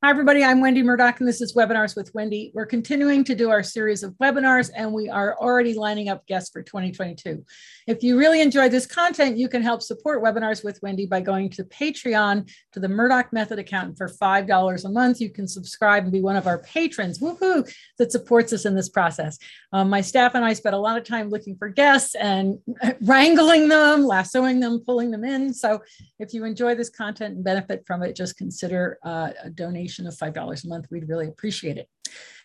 Hi, everybody. I'm Wendy Murdoch, and this is Webinars with Wendy. We're continuing to do our series of webinars, and we are already lining up guests for 2022. If you really enjoy this content, you can help support Webinars with Wendy by going to Patreon to the Murdoch Method account for $5 a month. You can subscribe and be one of our patrons, woohoo, that supports us in this process. Um, my staff and I spent a lot of time looking for guests and wrangling them, lassoing them, pulling them in. So if you enjoy this content and benefit from it, just consider uh, a donation donation of $5 a month. We'd really appreciate it.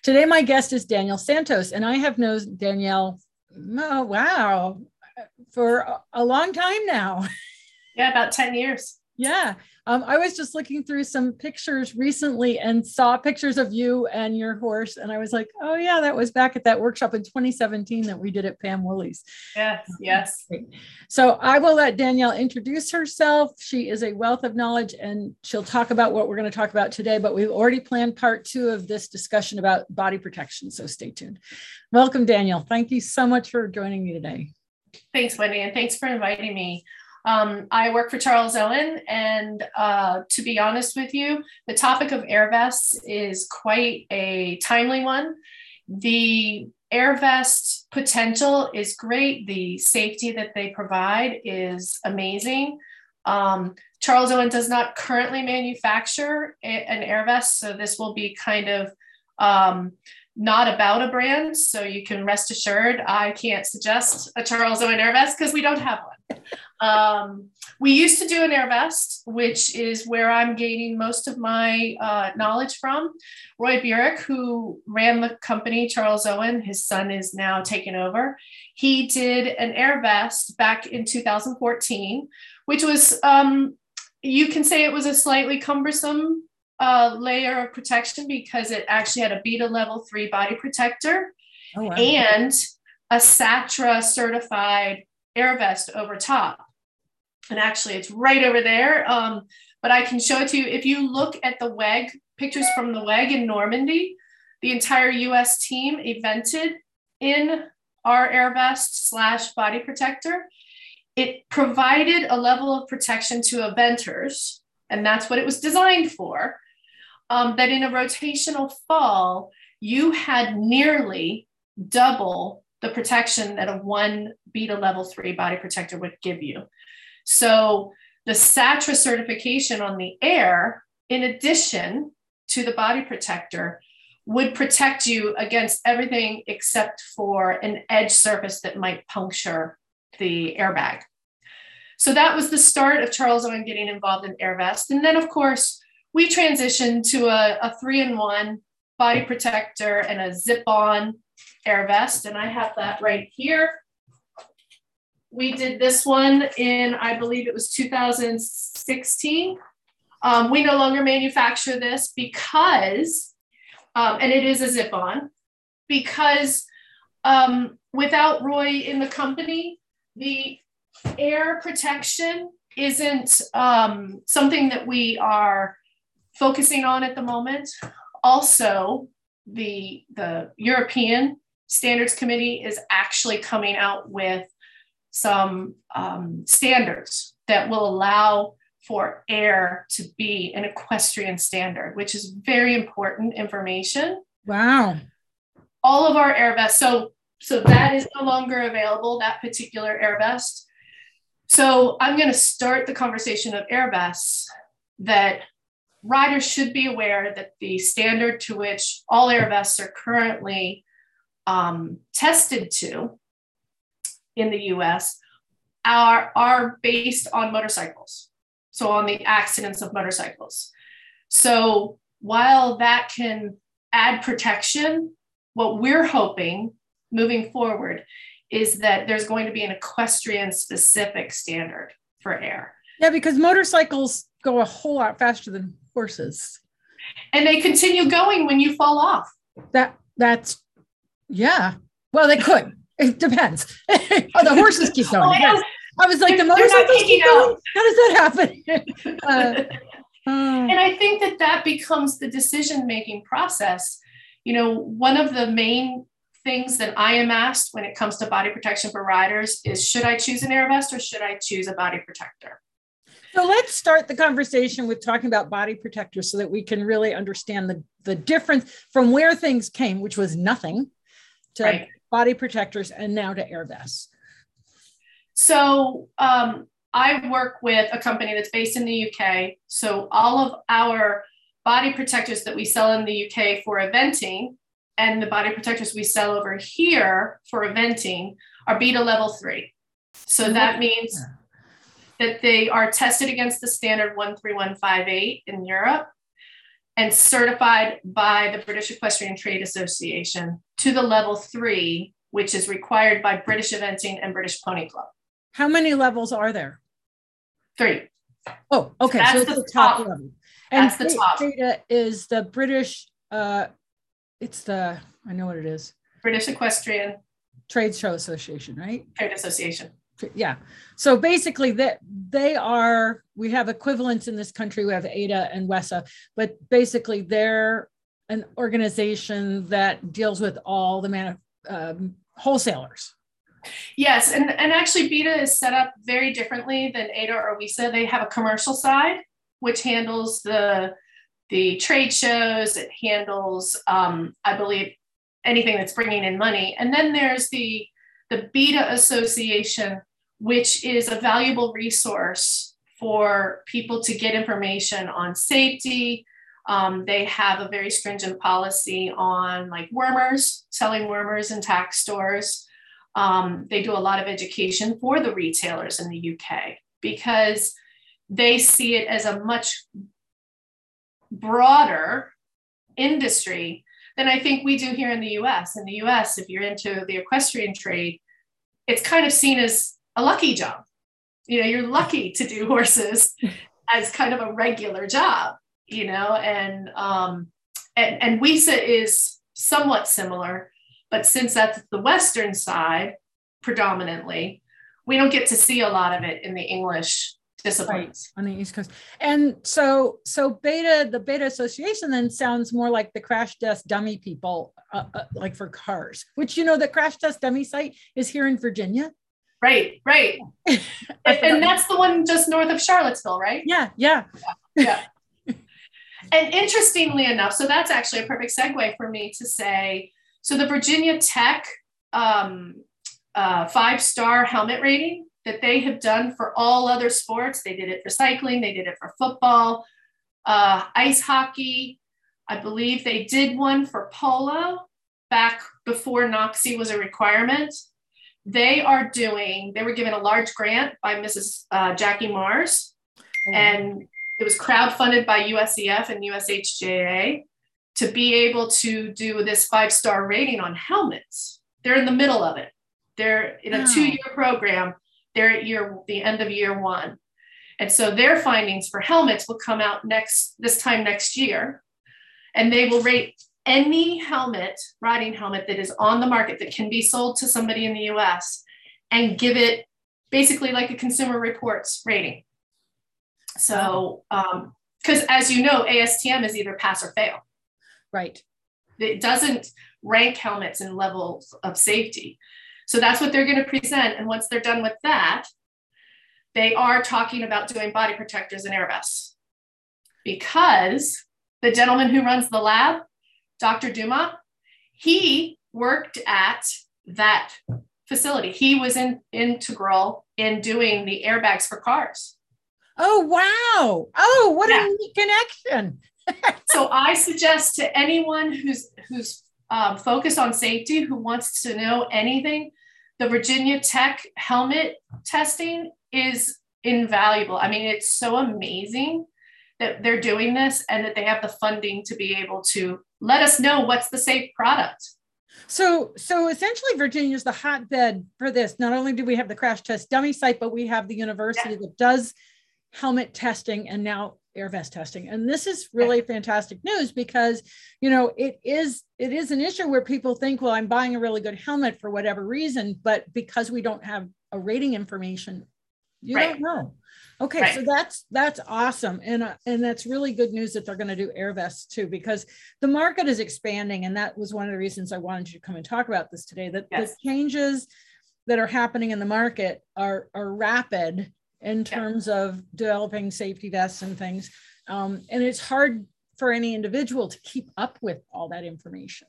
Today, my guest is Danielle Santos, and I have known Danielle, oh, wow, for a long time now. Yeah, about 10 years. Yeah. Um, I was just looking through some pictures recently and saw pictures of you and your horse. And I was like, oh, yeah, that was back at that workshop in 2017 that we did at Pam Woolley's. Yes, yes. So I will let Danielle introduce herself. She is a wealth of knowledge and she'll talk about what we're going to talk about today. But we've already planned part two of this discussion about body protection. So stay tuned. Welcome, Danielle. Thank you so much for joining me today. Thanks, Wendy, and thanks for inviting me. Um, I work for Charles Owen, and uh, to be honest with you, the topic of air vests is quite a timely one. The air vest potential is great. The safety that they provide is amazing. Um, Charles Owen does not currently manufacture an air vest, so this will be kind of um, not about a brand. So you can rest assured I can't suggest a Charles Owen air vest because we don't have one. Um, we used to do an air vest, which is where I'm gaining most of my uh, knowledge from. Roy Burek, who ran the company, Charles Owen, his son is now taking over. He did an air vest back in 2014, which was, um, you can say it was a slightly cumbersome uh, layer of protection because it actually had a beta level three body protector oh, wow. and a SATRA certified air vest over top. And actually, it's right over there. Um, but I can show it to you. If you look at the WEG, pictures from the WEG in Normandy, the entire US team evented in our air vest slash body protector. It provided a level of protection to eventers, and that's what it was designed for. Um, that in a rotational fall, you had nearly double the protection that a one beta level three body protector would give you. So the SATRA certification on the air, in addition to the body protector, would protect you against everything except for an edge surface that might puncture the airbag. So that was the start of Charles Owen getting involved in air vest. And then, of course, we transitioned to a, a three in one body protector and a zip on air vest, and I have that right here. We did this one in, I believe it was 2016. Um, we no longer manufacture this because, um, and it is a zip on, because um, without Roy in the company, the air protection isn't um, something that we are focusing on at the moment. Also, the, the European Standards Committee is actually coming out with some um, standards that will allow for air to be an equestrian standard, which is very important information. Wow. All of our air vests, so so that is no longer available, that particular air vest. So I'm going to start the conversation of air vests that riders should be aware that the standard to which all air vests are currently um, tested to in the US are, are based on motorcycles. So, on the accidents of motorcycles. So, while that can add protection, what we're hoping moving forward is that there's going to be an equestrian specific standard for air. Yeah, because motorcycles go a whole lot faster than horses. And they continue going when you fall off. That that's yeah. Well, they could. It depends. oh, the horses keep going. Oh, yes. I was like, the motorcycles keep going. How does that happen? uh, uh, and I think that that becomes the decision making process. You know, one of the main things that I am asked when it comes to body protection for riders is should I choose an air vest or should I choose a body protector? So let's start the conversation with talking about body protectors so that we can really understand the, the difference from where things came, which was nothing, to right. body protectors and now to air vests. So um, I work with a company that's based in the UK. So all of our body protectors that we sell in the UK for eventing and the body protectors we sell over here for eventing are beta level three. So that means that they are tested against the standard 13158 in Europe and certified by the British Equestrian Trade Association to the level three, which is required by British Eventing and British Pony Club. How many levels are there? Three. Oh, okay. So, that's so the top, top level. And that's the top. Beta is the British. Uh, it's the I know what it is. British Equestrian Trade Show Association, right? Trade Association. Yeah. So basically, that they are. We have equivalents in this country. We have ADA and WESA, but basically, they're an organization that deals with all the man um, wholesalers Yes, and, and actually Beta is set up very differently than ADA or WESA. They have a commercial side, which handles the the trade shows. It handles, um, I believe, anything that's bringing in money. And then there's the the Beta Association, which is a valuable resource for people to get information on safety. Um, they have a very stringent policy on like wormers, selling wormers in tack stores. Um, they do a lot of education for the retailers in the UK because they see it as a much broader industry than I think we do here in the US. In the US, if you're into the equestrian trade, it's kind of seen as a lucky job. You know, you're lucky to do horses as kind of a regular job, you know, and um, and, and WESA is somewhat similar but since that's the Western side predominantly, we don't get to see a lot of it in the English disciplines right, on the East Coast. And so, so Beta, the Beta Association then sounds more like the crash test dummy people, uh, uh, like for cars, which you know the crash test dummy site is here in Virginia. Right, right. and, and that's the one just north of Charlottesville, right? Yeah, yeah. yeah. yeah. and interestingly enough, so that's actually a perfect segue for me to say so the Virginia Tech um, uh, five star helmet rating that they have done for all other sports, they did it for cycling, they did it for football, uh, ice hockey. I believe they did one for polo back before NOCSAE was a requirement. They are doing, they were given a large grant by Mrs. Uh, Jackie Mars, oh. and it was crowdfunded by USEF and USHJA to be able to do this five star rating on helmets. They're in the middle of it. They're in a two year program. They're at year the end of year one. And so their findings for helmets will come out next this time next year. And they will rate any helmet, riding helmet that is on the market that can be sold to somebody in the US and give it basically like a consumer reports rating. So, because um, as you know, ASTM is either pass or fail. Right. It doesn't rank helmets in levels of safety. So that's what they're going to present. And once they're done with that, they are talking about doing body protectors and air vests because the gentleman who runs the lab, Dr. Duma, he worked at that facility. He was in, integral in doing the airbags for cars. Oh, wow. Oh, what yeah. a neat connection so I suggest to anyone who's who's um, focused on safety, who wants to know anything, the Virginia Tech helmet testing is invaluable. I mean, it's so amazing that they're doing this and that they have the funding to be able to let us know what's the safe product. So, so essentially, Virginia is the hotbed for this. Not only do we have the crash test dummy site, but we have the university yeah. that does helmet testing and now air vest testing and this is really fantastic news because you know it is it is an issue where people think well i'm buying a really good helmet for whatever reason but because we don't have a rating information you right. don't know okay right. so that's that's awesome and uh, and that's really good news that they're going to do air vests too because the market is expanding and that was one of the reasons i wanted you to come and talk about this today that yes. the changes that are happening in the market are are rapid in terms yeah. of developing safety vests and things. Um, and it's hard for any individual to keep up with all that information.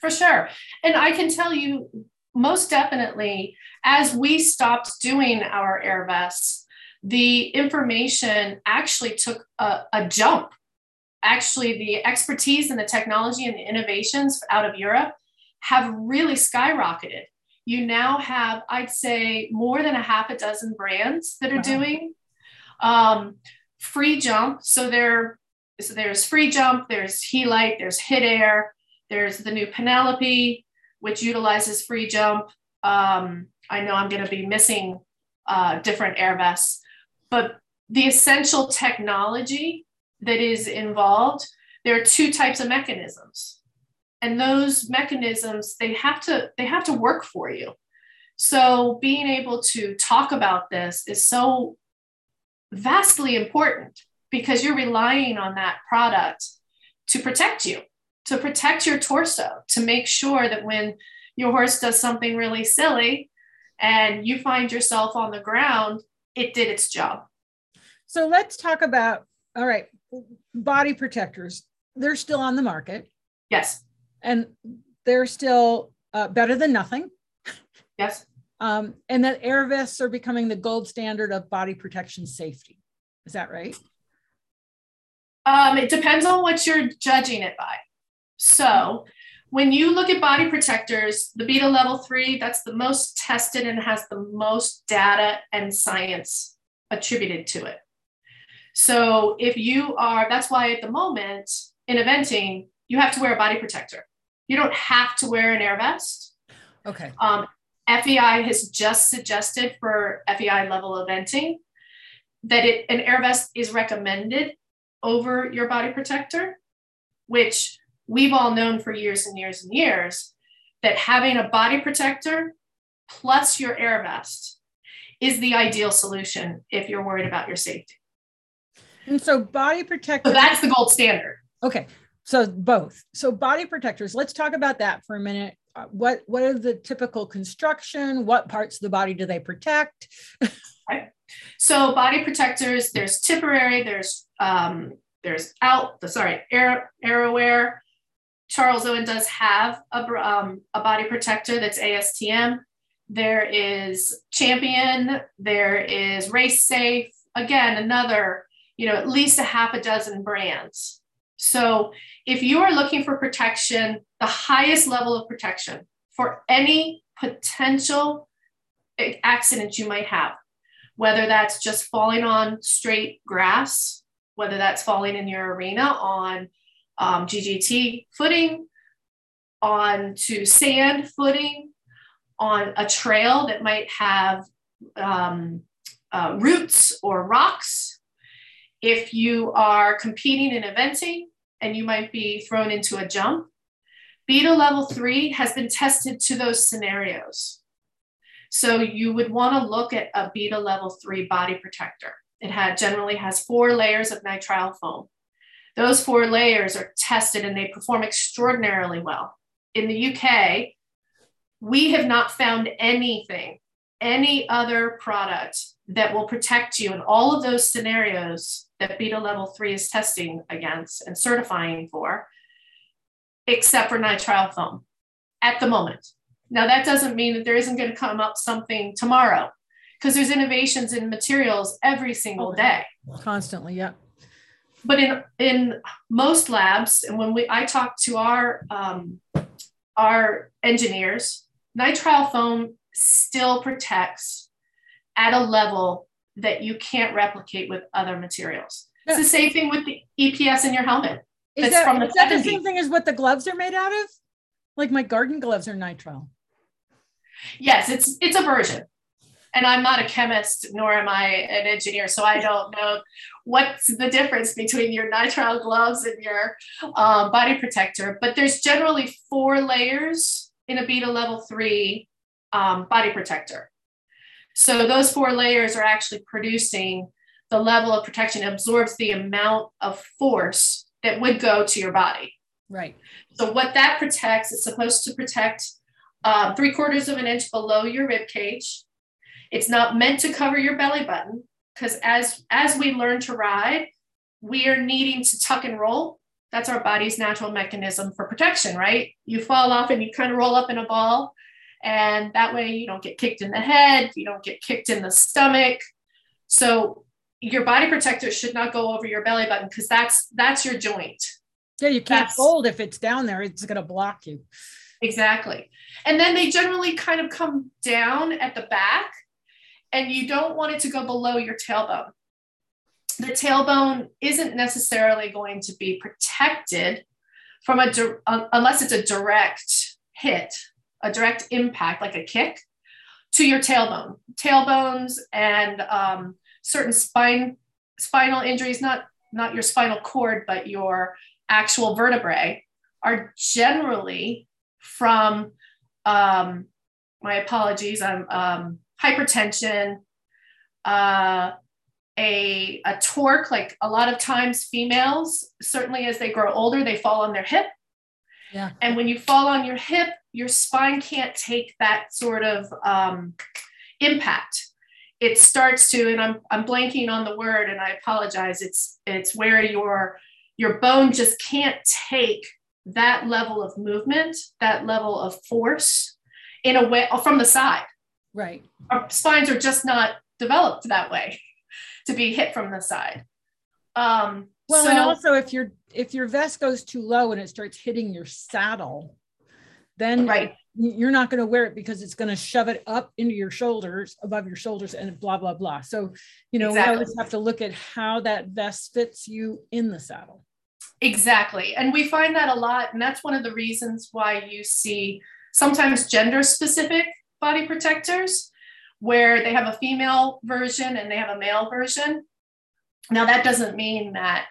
For sure. And I can tell you most definitely, as we stopped doing our air vests, the information actually took a, a jump. Actually, the expertise and the technology and the innovations out of Europe have really skyrocketed. You now have, I'd say, more than a half a dozen brands that are wow. doing um, Freejump. So there, so there's Freejump, there's Helite, there's Hit Air, there's the new Penelope, which utilizes Freejump. Um, I know I'm going to be missing uh, different air vests, but the essential technology that is involved, there are two types of mechanisms. And those mechanisms, they have to, they have to work for you. So being able to talk about this is so vastly important because you're relying on that product to protect you to protect your torso, to make sure that when your horse does something really silly and you find yourself on the ground, it did its job. So let's talk about all right, body protectors. They're still on the market. Yes. And they're still uh, better than nothing. Yes. Um, and that air vests are becoming the gold standard of body protection safety. Is that right? Um, it depends on what you're judging it by. So when you look at body protectors, the beta level three, that's the most tested and has the most data and science attributed to it. So if you are, that's why at the moment in eventing, you have to wear a body protector. You don't have to wear an air vest. Okay. Um, FEI has just suggested for FEI level eventing that it, an air vest is recommended over your body protector, which we've all known for years and years and years that having a body protector plus your air vest is the ideal solution if you're worried about your safety. And so body protector. So that's the gold standard. Okay. So both. So body protectors, let's talk about that for a minute. Uh, what what are the typical construction? What parts of the body do they protect? right. So body protectors, there's Tipperary, there's um, there's out, sorry, air, Airowear, Charles Owen does have a, um, a body protector that's ASTM. There is Champion. There is Race Safe. Again, another, you know, at least a half a dozen brands. So if you are looking for protection, the highest level of protection for any potential accident you might have, whether that's just falling on straight grass, whether that's falling in your arena on um, GGT footing, onto sand footing, on a trail that might have um, uh, roots or rocks. If you are competing in eventing and you might be thrown into a jump, beta level three has been tested to those scenarios. So you would want to look at a beta level three body protector. It had generally has four layers of nitrile foam. Those four layers are tested and they perform extraordinarily well. In the UK, we have not found anything, any other product that will protect you in all of those scenarios that beta level three is testing against and certifying for, except for nitrile foam at the moment. Now, that doesn't mean that there isn't going to come up something tomorrow because there's innovations in materials every single oh, day. Constantly, yeah but in in most labs and when we i talk to our um, our engineers nitrile foam still protects at a level that you can't replicate with other materials. It's the same thing with the eps in your helmet. Is that, from the, is that the same thing as what the gloves are made out of? Like my garden gloves are nitrile. Yes it's it's a version and I'm not a chemist nor am I an engineer, so I don't know what's the difference between your nitrile gloves and your um, body protector. But there's generally four layers in a beta level three um, body protector. So those four layers are actually producing the level of protection absorbs the amount of force that would go to your body. Right. So what that protects, it's supposed to protect uh, three quarters of an inch below your rib cage it's not meant to cover your belly button. because as as we learn to ride, we are needing to tuck and roll. That's our body's natural mechanism for protection, right? You fall off and you kind of roll up in a ball, and that way you don't get kicked in the head, you don't get kicked in the stomach. So your body protector should not go over your belly button because that's that's your joint. Yeah, you can't that's, fold if it's down there; it's going to block you. Exactly, and then they generally kind of come down at the back, and you don't want it to go below your tailbone. The tailbone isn't necessarily going to be protected from a uh, unless it's a direct hit, a direct impact like a kick to your tailbone. Tailbones and um, certain spine spinal injuries, not not your spinal cord, but your actual vertebrae, are generally from um, my apologies. I'm um, hypertension, uh, a, a torque, like a lot of times females, certainly as they grow older, they fall on their hip. Yeah. And when you fall on your hip, your spine can't take that sort of um, impact. It starts to, and I'm, I'm blanking on the word and I apologize. It's, it's where your, your bone just can't take that level of movement, that level of force in a way from the side. Right. Our spines are just not developed that way to be hit from the side. Um, well, so, and also if your if your vest goes too low and it starts hitting your saddle, then right. you're not going to wear it because it's going to shove it up into your shoulders, above your shoulders, and blah blah blah. So, you know, exactly. we always have to look at how that vest fits you in the saddle. Exactly, and we find that a lot, and that's one of the reasons why you see sometimes gender specific body protectors where they have a female version and they have a male version. Now, that doesn't mean that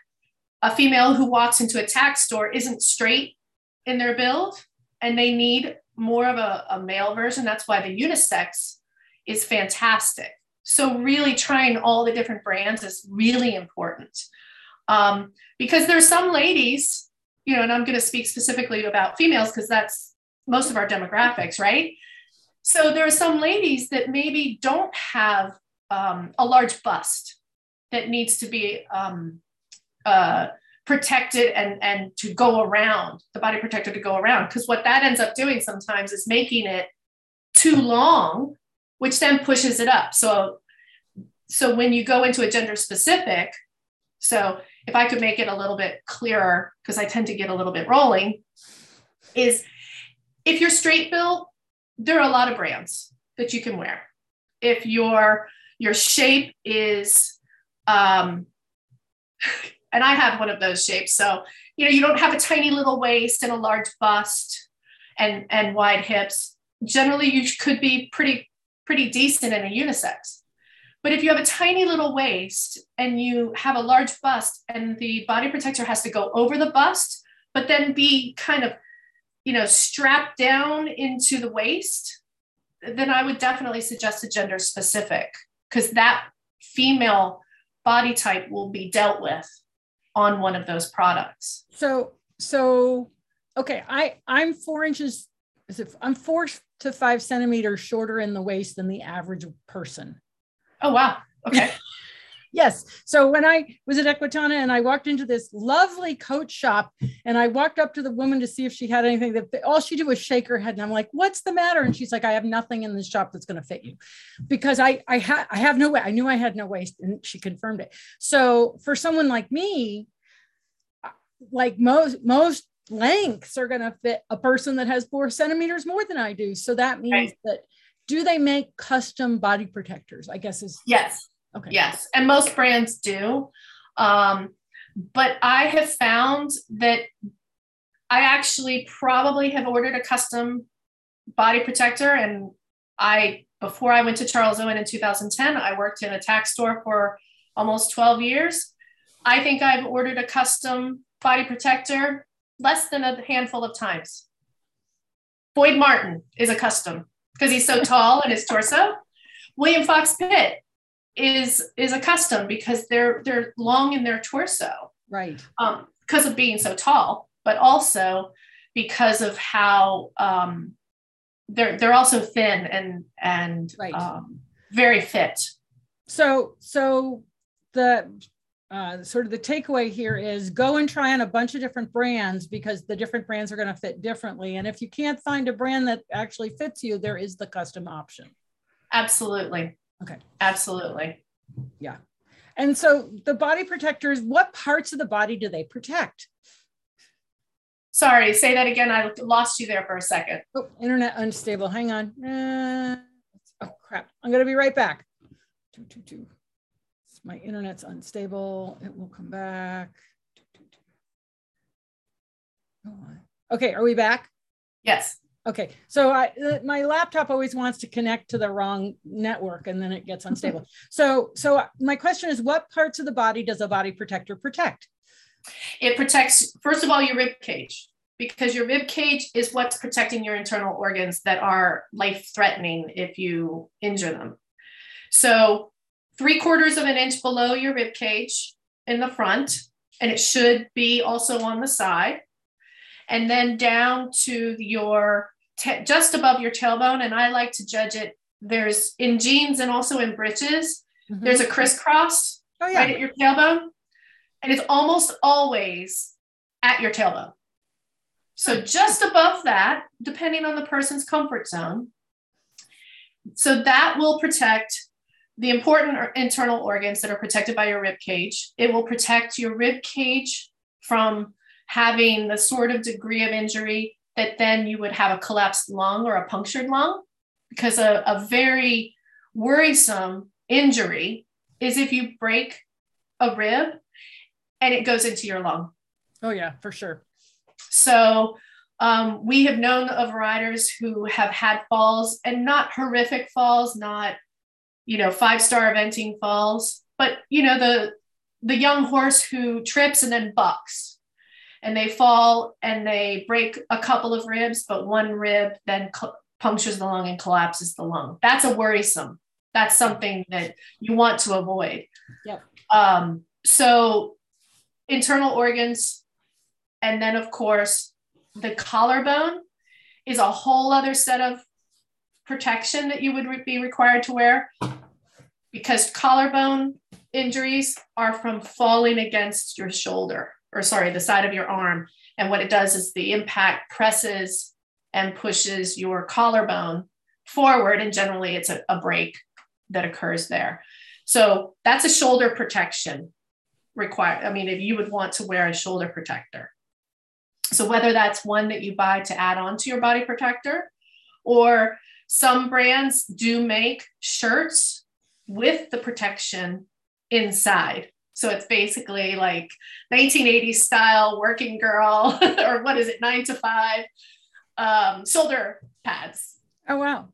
a female who walks into a tack store isn't straight in their build and they need more of a, a male version. That's why the unisex is fantastic. So, really trying all the different brands is really important um, because there's some ladies, you know, and I'm going to speak specifically about females because that's most of our demographics, right? So there are some ladies that maybe don't have um, a large bust that needs to be um, uh, protected and, and to go around, the body protector to go around. Because what that ends up doing sometimes is making it too long, which then pushes it up. So, so when you go into a gender specific, so if I could make it a little bit clearer, because I tend to get a little bit rolling, is if you're straight built, there are a lot of brands that you can wear. If your your shape is um and I have one of those shapes. So, you know, you don't have a tiny little waist and a large bust and and wide hips. Generally, you could be pretty pretty decent in a unisex. But if you have a tiny little waist and you have a large bust and the body protector has to go over the bust, but then be kind of you know, strapped down into the waist, then I would definitely suggest a gender specific because that female body type will be dealt with on one of those products. So, so okay, I I'm four inches. Is it, I'm four to five centimeters shorter in the waist than the average person. Oh wow. Okay. Yes. So when I was at Equitana and I walked into this lovely coat shop and I walked up to the woman to see if she had anything that all she did was shake her head. And I'm like, what's the matter? And she's like, I have nothing in this shop that's going to fit you because I, I, I have no way. I knew I had no waist and she confirmed it. So for someone like me, like most, most lengths are going to fit a person that has four centimeters more than I do. So that means right. that do they make custom body protectors? I guess is yes. Okay. Yes, and most brands do. Um, but I have found that I actually probably have ordered a custom body protector. And I, before I went to Charles Owen in 2010, I worked in a tack store for almost 12 years. I think I've ordered a custom body protector less than a handful of times. Boyd Martin is a custom because he's so tall in his torso. William Fox Pitt is is a custom because they're they're long in their torso right um because of being so tall but also because of how um they're they're also thin and and right. um, very fit So, so the uh, sort of the takeaway here is go and try on a bunch of different brands because the different brands are going to fit differently. And if you can't find a brand that actually fits you, there is the custom option. Absolutely. Okay. Absolutely. Yeah. And so the body protectors, what parts of the body do they protect? Sorry, say that again. I lost you there for a second. Oh, internet unstable. Hang on. Uh, oh, crap. I'm going to be right back. Two, two, two. My internet's unstable. It will come back. Okay, are we back? Yes. Okay, so I, uh, my laptop always wants to connect to the wrong network and then it gets unstable. so, so my question is, what parts of the body does a body protector protect? It protects, first of all, your rib cage, because your rib cage is what's protecting your internal organs that are life threatening if you injure them. So, three quarters of an inch below your rib cage in the front, and it should be also on the side. And then down to your just above your tailbone. And I like to judge it. There's in jeans and also in breeches, mm-hmm. there's a crisscross oh, yeah. right at your tailbone and it's almost always at your tailbone. So just above that, depending on the person's comfort zone. So that will protect the important internal organs that are protected by your rib cage. It will protect your rib cage from having the sort of degree of injury that then you would have a collapsed lung or a punctured lung because a, a very worrisome injury is if you break a rib and it goes into your lung. Oh, yeah, for sure. So um, we have known of riders who have had falls and not horrific falls, not, you know, five star eventing falls, but, you know, the, the young horse who trips and then bucks and they fall and they break a couple of ribs, but one rib then co- punctures the lung and collapses the lung. That's a worrisome. That's something that you want to avoid. Yep. Um, so internal organs, and then of course the collarbone is a whole other set of protection that you would re- be required to wear because collarbone injuries are from falling against your shoulder or sorry the side of your arm. And what it does is the impact presses and pushes your collarbone forward. And generally it's a, a break that occurs there. So that's a shoulder protection require i mean if you would want to wear a shoulder protector. So whether that's one that you buy to add on to your body protector or some brands do make shirts with the protection inside so it's basically like 1980s style working girl or what is it nine to five um, shoulder pads oh wow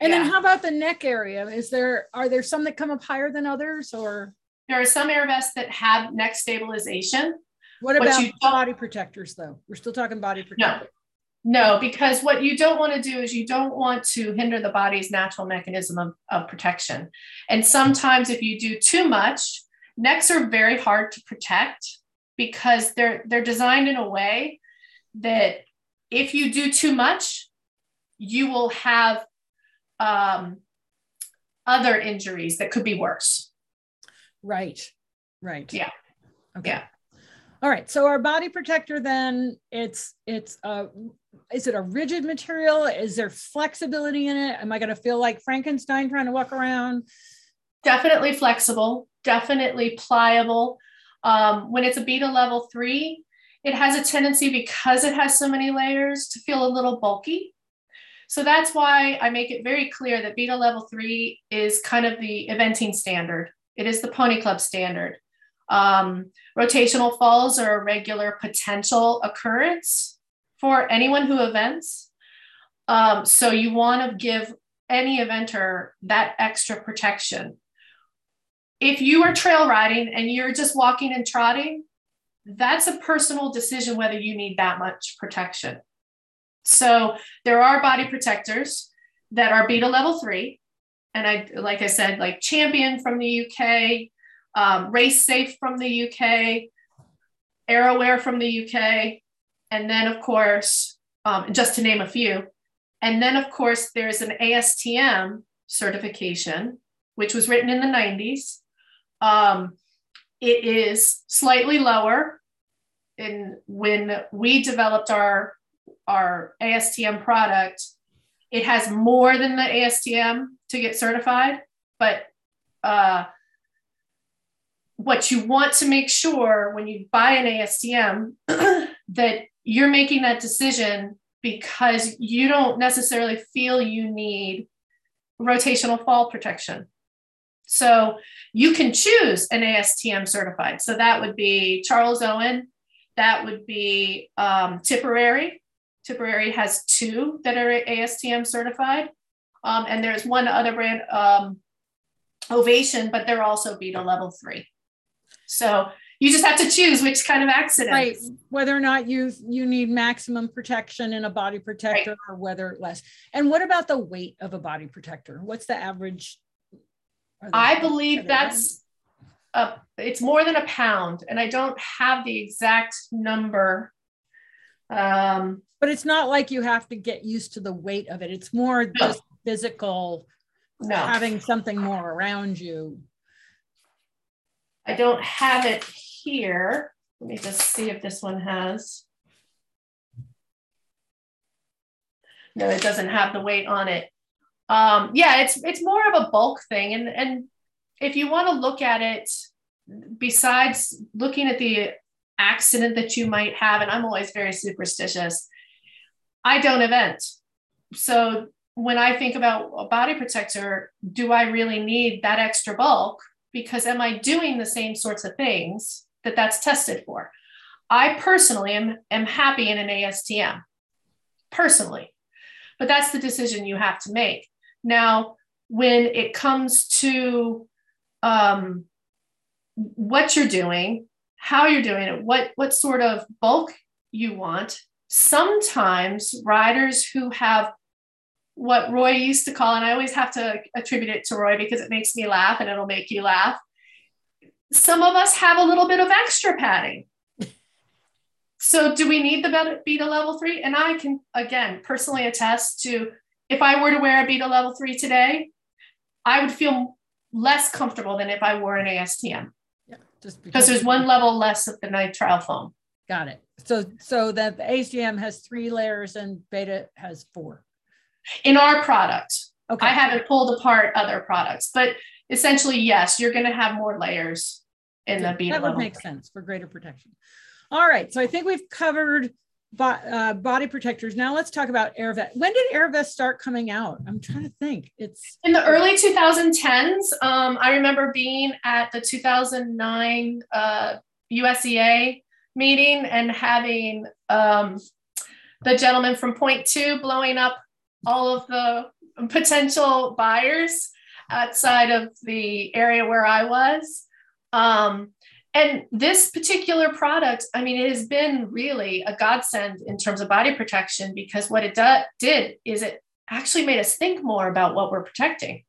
and yeah. then how about the neck area is there are there some that come up higher than others or there are some air vests that have neck stabilization. What about body protectors though? We're still talking body protectors. No. no, because what you don't want to do is you don't want to hinder the body's natural mechanism of, of protection. And sometimes if you do too much, necks are very hard to protect because they're they're designed in a way that if you do too much, you will have um, other injuries that could be worse. Right. Right. Yeah. Okay. Yeah. All right. So our body protector then it's it's a is it a rigid material? Is there flexibility in it? Am I going to feel like Frankenstein trying to walk around? Definitely flexible, definitely pliable. Um, when it's a beta level three, it has a tendency because it has so many layers to feel a little bulky. So that's why I make it very clear that beta level three is kind of the eventing standard. It is the Pony Club standard. Um, rotational falls are a regular potential occurrence for anyone who events. Um, so you want to give any eventer that extra protection. If you are trail riding and you're just walking and trotting, that's a personal decision whether you need that much protection. So there are body protectors that are beta level three and I, like I said, like Champion from the UK, um, Race Safe from the UK, Airowear from the UK, and then of course, um, just to name a few, and then of course there's an ASTM certification which was written in the 90s. Um, it is slightly lower. And when we developed our, our ASTM product, it has more than the ASTM to get certified, but uh, what you want to make sure when you buy an ASTM that you're making that decision because you don't necessarily feel you need rotational fall protection. So you can choose an ASTM certified. So that would be Charles Owen, that would be um, Tipperary. Tipperary has two that are ASTM certified. Um, and there's one other brand, um, Ovation, but they're also beta level three. So you just have to choose which kind of accident. Right. Whether or not you you need maximum protection in a body protector right. or whether less. And what about the weight of a body protector? What's the average? I believe that's a, it's more than a pound, and I don't have the exact number. Um, but it's not like you have to get used to the weight of it. It's more no. just physical, no. having something more around you. I don't have it here. Let me just see if this one has. No, it doesn't have the weight on it. Um, yeah, it's it's more of a bulk thing, and and if you want to look at it, besides looking at the accident that you might have, and I'm always very superstitious. I don't event, so when I think about a body protector, do I really need that extra bulk? because am I doing the same sorts of things that that's tested for? I personally am, am happy in an ASTM, personally, but that's the decision you have to make. Now, when it comes to um, what you're doing, how you're doing it, what, what sort of bulk you want, sometimes riders who have what Roy used to call, and I always have to attribute it to Roy because it makes me laugh and it'll make you laugh. Some of us have a little bit of extra padding. So, do we need the beta level three? And I can, again, personally attest to if I were to wear a beta level three today, I would feel less comfortable than if I wore an ASTM. Yeah, just because, there's one level less of the nitrile foam. Got it. So, so that the ASTM has three layers and beta has four in our product. Okay. I haven't pulled apart other products, but essentially, yes, you're going to have more layers in yeah, the beta. That would make sense for greater protection. All right, so I think we've covered uh, body protectors. Now let's talk about AirVest. When did AirVest start coming out? I'm trying to think. It's in the early 2010s. Um, I remember being at the 2009 uh, USEA meeting and having um, the gentleman from Point Two blowing up all of the potential buyers outside of the area where I was. Um, and this particular product, I mean, it has been really a godsend in terms of body protection because what it do- did is it actually made us think more about what we're protecting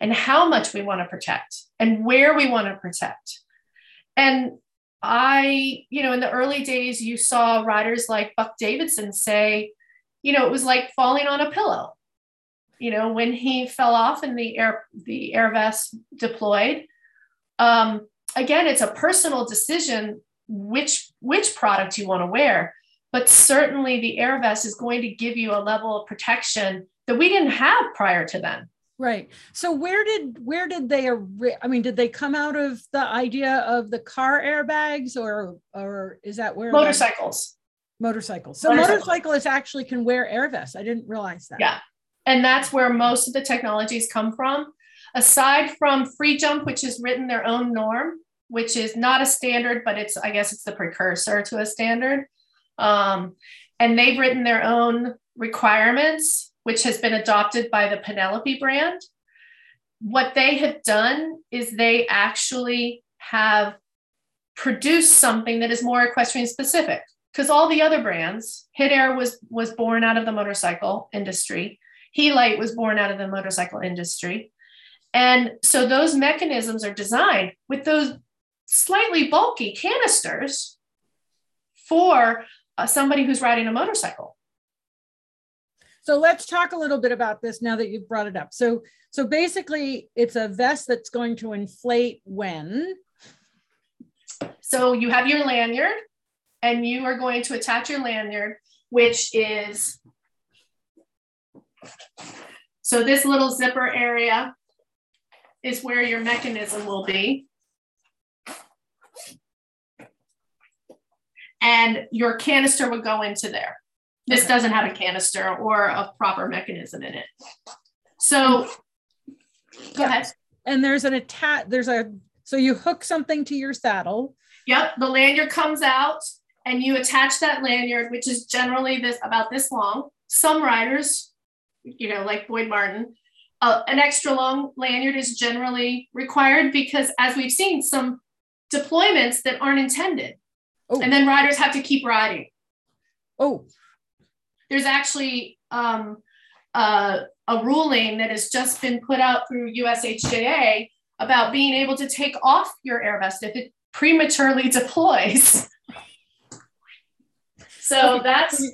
and how much we want to protect and where we want to protect. And I, you know, in the early days, you saw riders like Buck Davidson say, you know, it was like falling on a pillow. You know, when he fell off and the air the air vest deployed. Um, again, it's a personal decision which which product you want to wear, but certainly the air vest is going to give you a level of protection that we didn't have prior to then. Right. So where did where did they I mean did they come out of the idea of the car airbags or or is that where motorcycles? motorcycles. So motorcycle. motorcyclists actually can wear air vests. I didn't realize that. Yeah. And that's where most of the technologies come from. Aside from Freejump, which has written their own norm, which is not a standard, but it's, I guess it's the precursor to a standard. Um, and they've written their own requirements, which has been adopted by the Penelope brand. What they have done is they actually have produced something that is more equestrian specific because all the other brands, Hit Air was was born out of the motorcycle industry. Helite was born out of the motorcycle industry. And so those mechanisms are designed with those slightly bulky canisters for uh, somebody who's riding a motorcycle. So let's talk a little bit about this now that you've brought it up. So so basically it's a vest that's going to inflate when so you have your lanyard and you are going to attach your lanyard which is so this little zipper area is where your mechanism will be. And your canister would go into there. This okay. doesn't have a canister or a proper mechanism in it. So go ahead. And there's an attach, there's a, so you hook something to your saddle. Yep. The lanyard comes out and you attach that lanyard, which is generally this about this long. Some riders, you know, like Boyd Martin, uh, an extra long lanyard is generally required because, as we've seen, some deployments that aren't intended, oh. and then riders have to keep riding. Oh, there's actually um, uh, a ruling that has just been put out through USHJA about being able to take off your air vest if it prematurely deploys. So okay. that's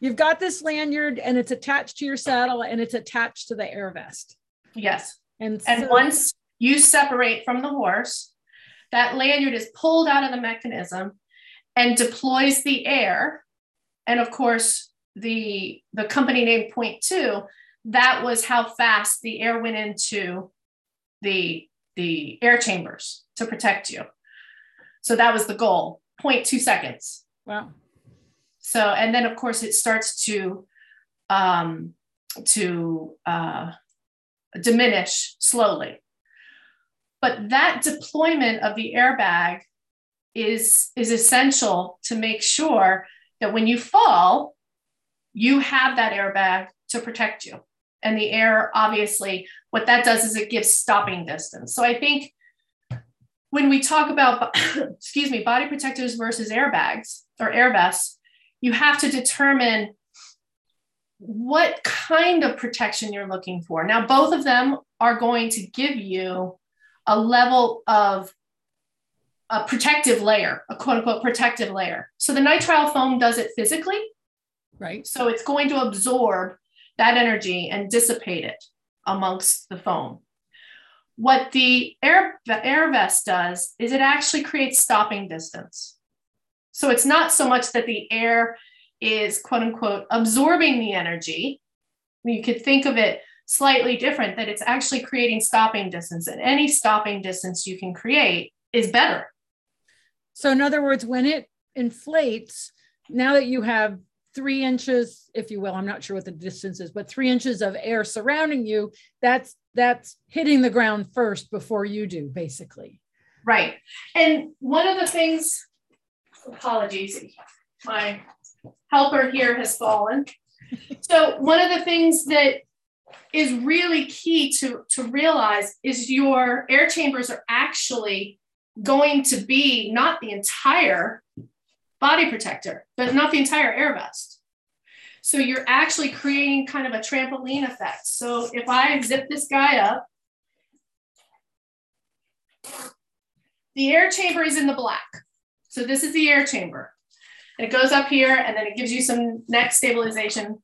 you've got this lanyard and it's attached to your saddle and it's attached to the air vest. Yes. And, and so- once you separate from the horse, that lanyard is pulled out of the mechanism and deploys the air. And of course, the the company named Point Two, that was how fast the air went into the the air chambers to protect you. So that was the goal. 0.2 seconds. Wow. So, and then of course it starts to um, to uh, diminish slowly. But that deployment of the airbag is is essential to make sure that when you fall, you have that airbag to protect you. And the air, obviously, what that does is it gives stopping distance. So I think when we talk about, excuse me, body protectors versus airbags or air vests, you have to determine what kind of protection you're looking for. Now, both of them are going to give you a level of a protective layer, a quote unquote protective layer. So the nitrile foam does it physically. Right. So it's going to absorb that energy and dissipate it amongst the foam. What the air, the air vest does is it actually creates stopping distance. So it's not so much that the air is quote unquote absorbing the energy. You could think of it slightly different that it's actually creating stopping distance, and any stopping distance you can create is better. So, in other words, when it inflates, now that you have three inches, if you will, I'm not sure what the distance is, but three inches of air surrounding you, that's that's hitting the ground first before you do, basically. Right. And one of the things apologies, my helper here has fallen. So one of the things that is really key to, to realize is your air chambers are actually going to be not the entire body protector, but not the entire air vest. So you're actually creating kind of a trampoline effect. So if I zip this guy up, the air chamber is in the black. So this is the air chamber. It goes up here and then it gives you some neck stabilization.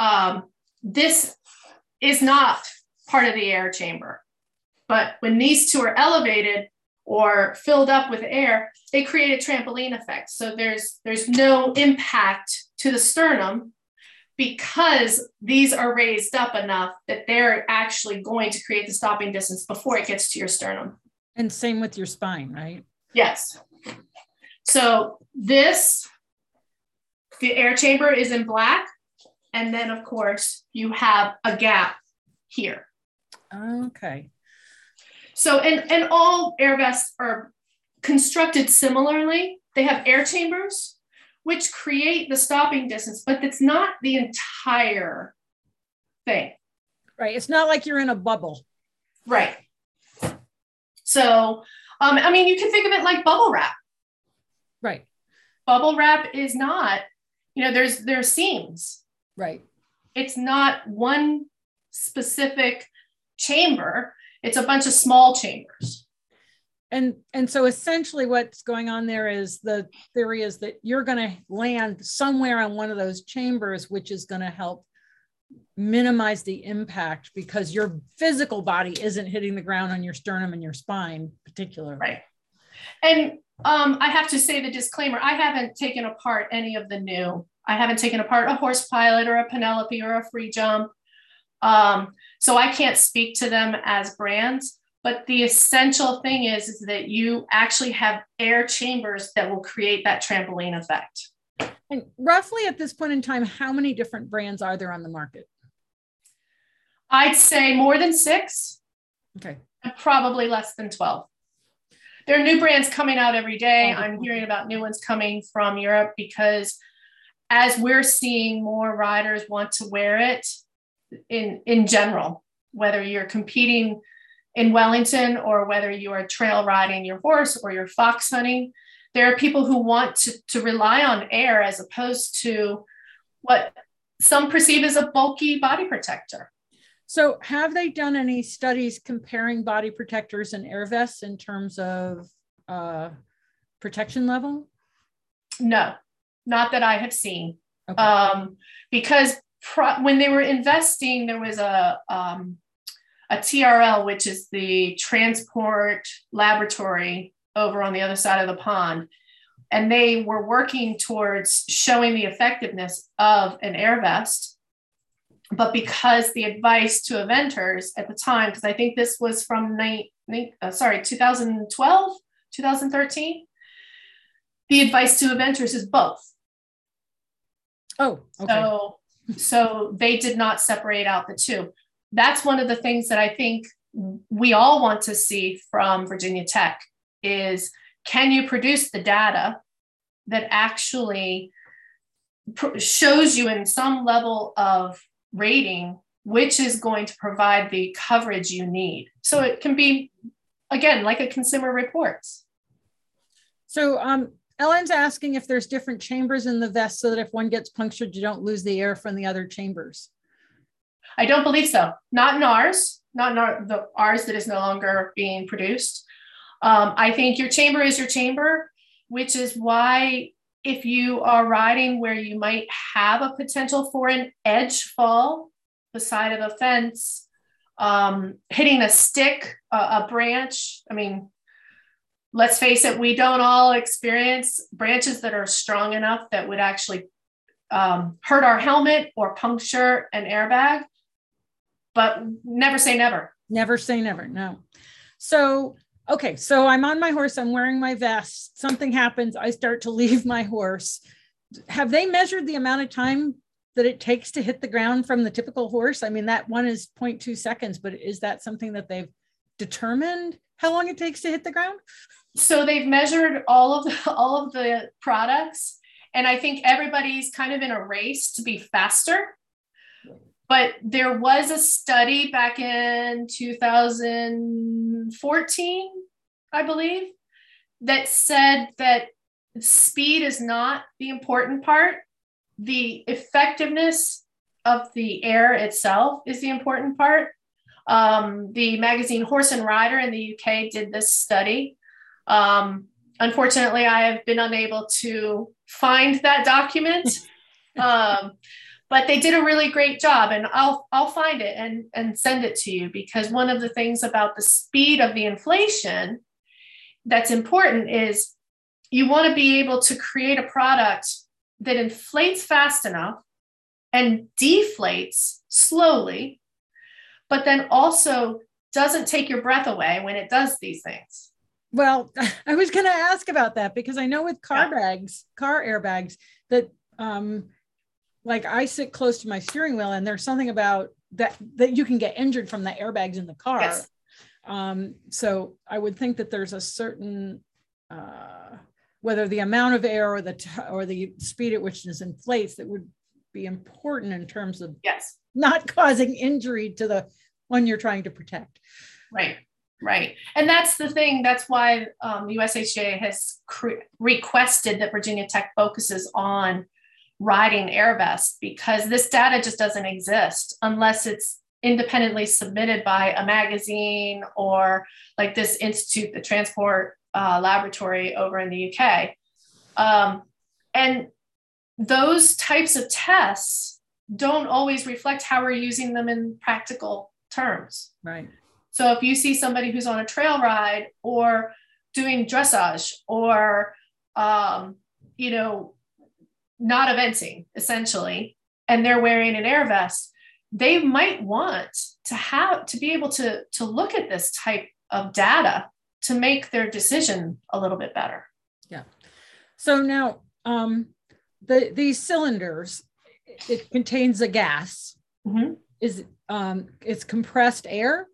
Um, this is not part of the air chamber. But when these two are elevated or filled up with air, they create a trampoline effect. So there's there's no impact to the sternum because these are raised up enough that they're actually going to create the stopping distance before it gets to your sternum. And same with your spine, right? Yes. So this, the air chamber is in black. And then of course you have a gap here. Okay. So, and, and all air vests are constructed similarly. They have air chambers, which create the stopping distance, but it's not the entire thing. Right. It's not like you're in a bubble. Right. So, um, I mean, you can think of it like bubble wrap. Right. Bubble wrap is not, you know, there's there's seams. Right. It's not one specific chamber. It's a bunch of small chambers. And and so essentially what's going on there is the theory is that you're going to land somewhere on one of those chambers which is going to help minimize the impact because your physical body isn't hitting the ground on your sternum and your spine particularly right and um, i have to say the disclaimer i haven't taken apart any of the new i haven't taken apart a horse pilot or a penelope or a Freejump um, so i can't speak to them as brands but the essential thing is, is that you actually have air chambers that will create that trampoline effect and roughly at this point in time how many different brands are there on the market I'd say more than six. Okay. Probably less than 12. There are new brands coming out every day. Oh, I'm hearing about new ones coming from Europe because as we're seeing more riders want to wear it in, in general, whether you're competing in Wellington or whether you are trail riding your horse or you're fox hunting, there are people who want to, to rely on air as opposed to what some perceive as a bulky body protector. So, have they done any studies comparing body protectors and air vests in terms of uh, protection level? No, not that I have seen. Okay. Um, because pro- when they were investing, there was a um, a TRL, which is the transport laboratory over on the other side of the pond, and they were working towards showing the effectiveness of an air vest but because the advice to eventers at the time, because I think this was from night, uh, sorry, 2012, 2013, the advice to eventers is both. Oh, okay. So, so they did not separate out the two. That's one of the things that I think we all want to see from Virginia Tech is can you produce the data that actually pr- shows you in some level of rating which is going to provide the coverage you need. So it can be, again, like a consumer reports. So um, Ellen's asking if there's different chambers in the vest so that if one gets punctured, you don't lose the air from the other chambers. I don't believe so. Not in ours, not in our, the ours that is no longer being produced. Um, I think your chamber is your chamber, which is why if you are riding where you might have a potential for an edge fall, the side of a fence, um, hitting a stick, a, a branch. I mean, let's face it, we don't all experience branches that are strong enough that would actually um, hurt our helmet or puncture an airbag. But never say never. Never say never. No. So okay, so I'm on my horse, I'm wearing my vest, something happens, I start to leave my horse. Have they measured the amount of time that it takes to hit the ground from the typical horse? I mean, that one is 0.2 seconds, but is that something that they've determined how long it takes to hit the ground? So they've measured all of the, all of the products, and I think everybody's kind of in a race to be faster. But there was a study back in 2014, I believe, that said that speed is not the important part. The effectiveness of the air itself is the important part. Um, the magazine Horse and Rider in the UK did this study. Um, unfortunately, I have been unable to find that document. um, but they did a really great job and I'll I'll find it and and send it to you because one of the things about the speed of the inflation that's important is you want to be able to create a product that inflates fast enough and deflates slowly but then also doesn't take your breath away when it does these things well i was going to ask about that because i know with car yeah. bags car airbags that um, like I sit close to my steering wheel and there's something about that that you can get injured from the airbags in the car. Yes. Um, so I would think that there's a certain uh, whether the amount of air or the t- or the speed at which this inflates that would be important in terms of yes not causing injury to the one you're trying to protect. Right. Right. And that's the thing. That's why um, USHA has cre- requested that Virginia Tech focuses on riding air vest because this data just doesn't exist unless it's independently submitted by a magazine or like this institute, the Transport uh, Laboratory over in the UK. Um, and those types of tests don't always reflect how we're using them in practical terms. Right. So if you see somebody who's on a trail ride or doing dressage or, um, you know, not eventing essentially, and they're wearing an air vest, they might want to have to be able to to look at this type of data to make their decision a little bit better. Yeah. So now um, the these cylinders, it contains a gas. Mm-hmm. Is um, it's compressed air?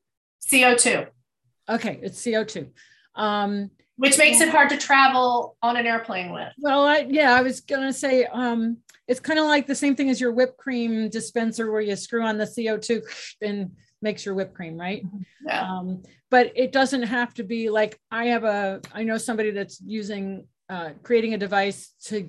CO2. Okay, it's CO2. Um, Which makes it hard to travel on an airplane with. Well, I, yeah, I was gonna say um, it's kind of like the same thing as your whipped cream dispenser where you screw on the CO2 and makes your whipped cream, right? Yeah. Um, but it doesn't have to be like I have a I know somebody that's using uh, creating a device to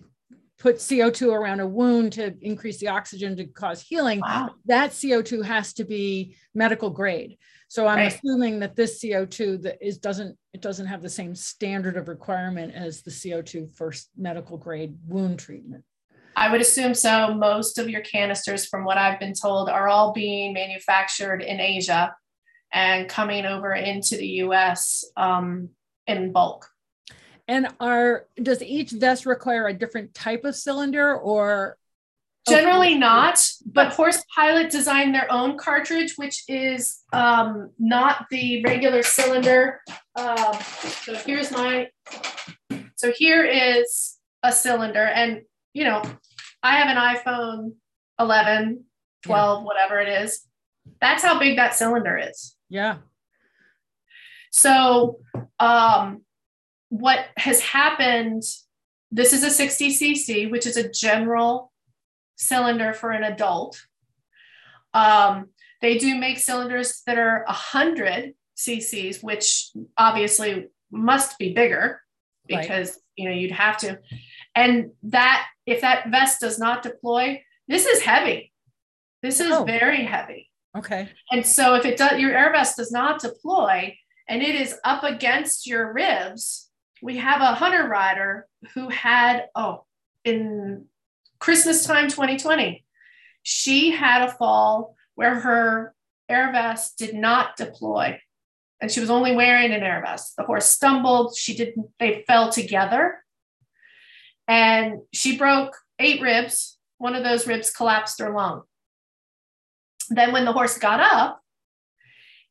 put CO2 around a wound to increase the oxygen to cause healing. Wow. That CO2 has to be medical grade. So I'm right. assuming that this CO2 that is doesn't it doesn't have the same standard of requirement as the CO2 for medical grade wound treatment. I would assume so. Most of your canisters, from what I've been told, are all being manufactured in Asia and coming over into the US um, in bulk. And are does each vest require a different type of cylinder or Generally not, but Horse Pilot designed their own cartridge, which is um, not the regular cylinder. Um, so here's my, so here is a cylinder and, you know, I have an iPhone 11, 12, yeah. whatever it is. That's how big that cylinder is. Yeah. So um, what has happened, this is a 60 cc, which is a general cylinder for an adult. Um, they do make cylinders that are 100 cc's, which obviously must be bigger because right. you know you'd have to. And that if that vest does not deploy, this is heavy. This is oh. very heavy. Okay. And so if it does, your air vest does not deploy and it is up against your ribs, we have a hunter rider who had, oh, in Christmas time 2020, she had a fall where her air vest did not deploy and she was only wearing an air vest. The horse stumbled, she didn't, they fell together and she broke eight ribs. One of those ribs collapsed her lung. Then, when the horse got up,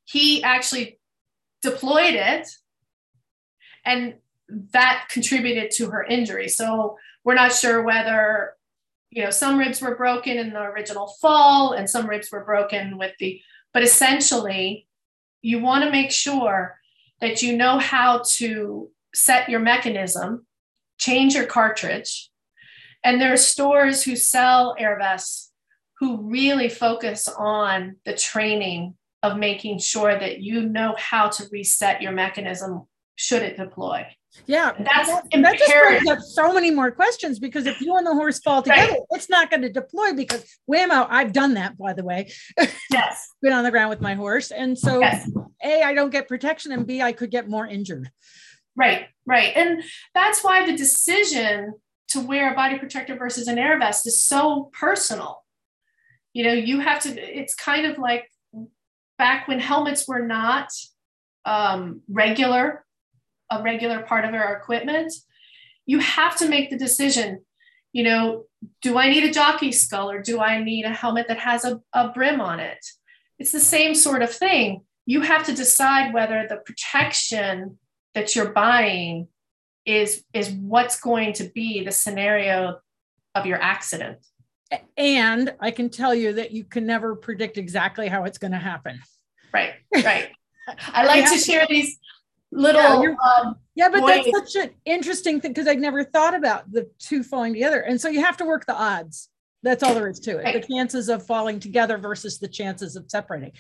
he actually deployed it and that contributed to her injury. So we're not sure whether, you know, some ribs were broken in the original fall and some ribs were broken with the, but essentially, you want to make sure that you know how to set your mechanism, change your cartridge. And there are stores who sell air vests who really focus on the training of making sure that you know how to reset your mechanism should it deploy. Yeah, that's that, that just brings up so many more questions because if you and the horse fall together, right. it's not going to deploy because whammo, I've done that by the way. Yes, been on the ground with my horse, and so yes. a I don't get protection, and b I could get more injured. Right, right, and that's why the decision to wear a body protector versus an air vest is so personal. You know, you have to. It's kind of like back when helmets were not um, regular a regular part of our equipment, you have to make the decision, you know, do I need a jockey skull or do I need a helmet that has a, a brim on it? It's the same sort of thing. You have to decide whether the protection that you're buying is is what's going to be the scenario of your accident. And I can tell you that you can never predict exactly how it's going to happen. Right, right. I like to share these little yeah, um, yeah but that's such an interesting thing because i never thought about the two falling together and so you have to work the odds. That's all there is to it. Right. the chances of falling together versus the chances of separating.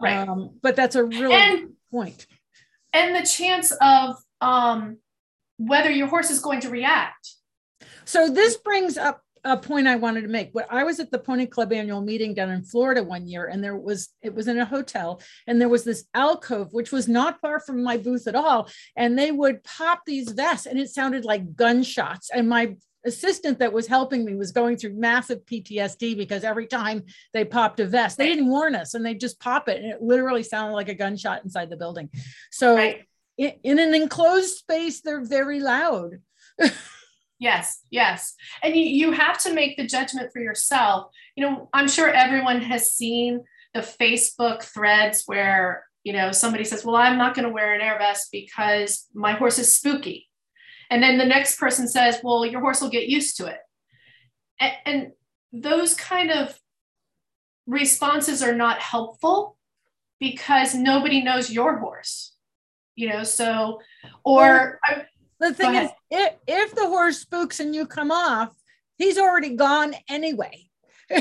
Right. Um, but that's a really and, point. and the chance of um, whether your horse is going to react. So this brings up a point I wanted to make. But I was at the Pony Club annual meeting down in Florida one year, and there was it was in a hotel, and there was this alcove which was not far from my booth at all, and they would pop these vests, and it sounded like gunshots. And my assistant that was helping me was going through massive PTSD because every time they popped a vest, they didn't warn us and they just pop it. And it literally sounded like a gunshot inside the building. So right. in, in an enclosed space, they're very loud. yes, yes. And you, you have to make the judgment for yourself. You know, I'm sure everyone has seen the Facebook threads where, you know, somebody says, Well, I'm not going to wear an air vest because my horse is spooky and then the next person says, well, your horse will get used to it. And, and those kind of responses are not helpful because nobody knows your horse, you know, so, or the thing is, if, if the horse spooks and you come off, he's already gone anyway.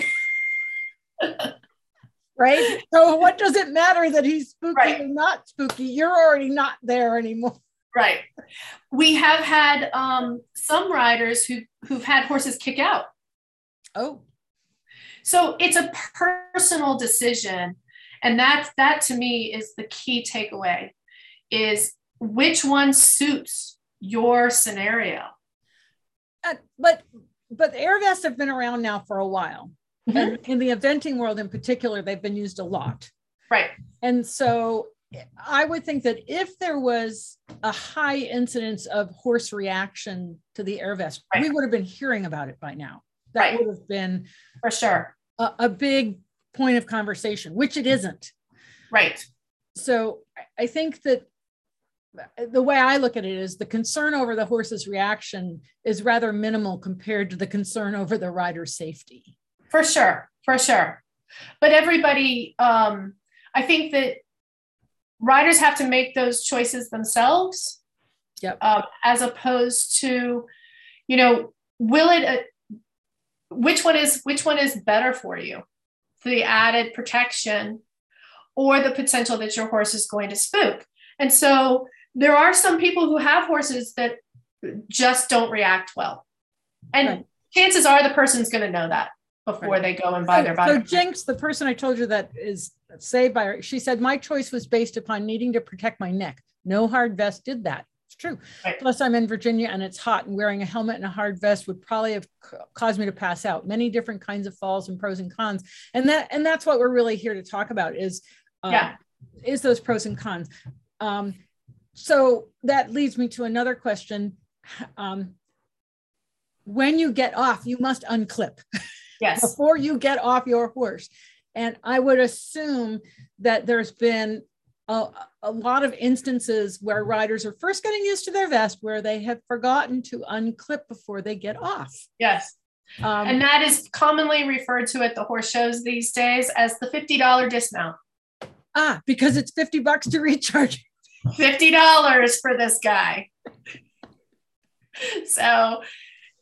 right? So what does it matter that he's spooky right. or not spooky? You're already not there anymore. Right. We have had um, some riders who who've had horses kick out. Oh. So it's a personal decision. And that that to me is the key takeaway is which one suits your scenario. Uh, but but air vests have been around now for a while. Mm-hmm. And in the eventing world in particular, they've been used a lot. Right. And so I would think that if there was a high incidence of horse reaction to the air vest, right. we would have been hearing about it by now. That right. would have been for sure a, a, big point of conversation, which it isn't. Right. So I think that the way I look at it is the concern over the horse's reaction is rather minimal compared to the concern over the rider's safety. For sure, for sure. But everybody, um, I think that riders have to make those choices themselves. Yep. Um, as opposed to, you know, will it? Uh, which one is which one is better for you? The added protection, or the potential that your horse is going to spook. And so there are some people who have horses that just don't react well, and right. chances are the person's going to know that before right. they go and buy so, their body. So Jinx, the person I told you that is saved by her, she said, my choice was based upon needing to protect my neck. No hard vest did that. It's true. Right. Plus, I'm in Virginia and it's hot, and wearing a helmet and a hard vest would probably have caused me to pass out. Many different kinds of falls and pros and cons, and that and that's what we're really here to talk about is uh, yeah. is those pros and cons. Um, so that leads me to another question. Um, when you get off, you must unclip. Yes. before you get off your horse. And I would assume that there's been a, a, lot of instances where riders are first getting used to their vest where they have forgotten to unclip before they get off. Yes. Um, and that is commonly referred to at the horse shows these days as the $50 dismount. Ah, because it's 50 bucks to recharge. $50 for this guy. so,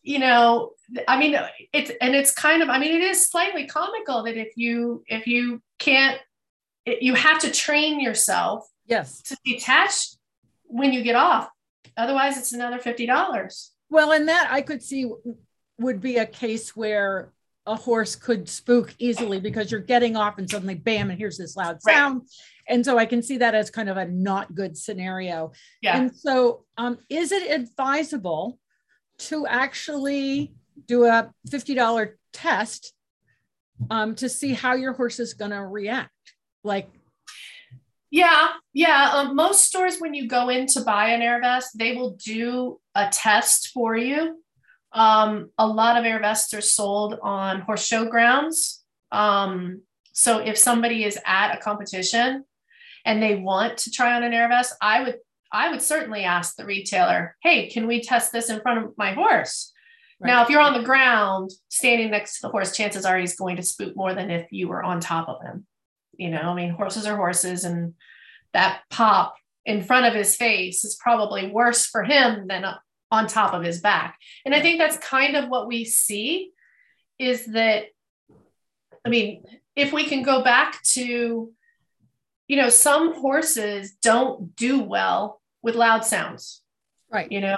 you know, I mean, it's and it's kind of, I mean, it is slightly comical that if you if you can't, it, you have to train yourself, yes, to detach when you get off. Otherwise, it's another fifty dollars. Well, and that I could see would be a case where a horse could spook easily because you're getting off and suddenly bam and here's this loud sound right. And so i can see that as kind of a not good scenario yeah and so um, is it advisable to actually do a $50 test um, to see how your horse is going to react. Like, yeah, yeah. Um, most stores, when you go in to buy an air vest, they will do a test for you. Um, a lot of air vests are sold on horse show grounds. Um, so if somebody is at a competition and they want to try on an air vest, I would I would certainly ask the retailer, "Hey, can we test this in front of my horse?" Right. Now, if you're on the ground standing next to the horse, chances are he's going to spook more than if you were on top of him. You know, I mean, horses are horses, and that pop in front of his face is probably worse for him than on top of his back. And I think that's kind of what we see is that, I mean, if we can go back to, you know, some horses don't do well with loud sounds. Right. You know,